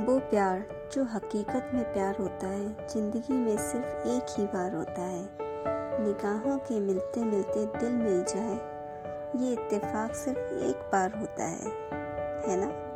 वो प्यार जो हकीकत में प्यार होता है, ज़िंदगी में सिर्फ़ एक ही बार होता है। निगाहों के मिलते मिलते दिल मिल जाए, ये इत्तेफाक सिर्फ़ एक बार होता है है ना?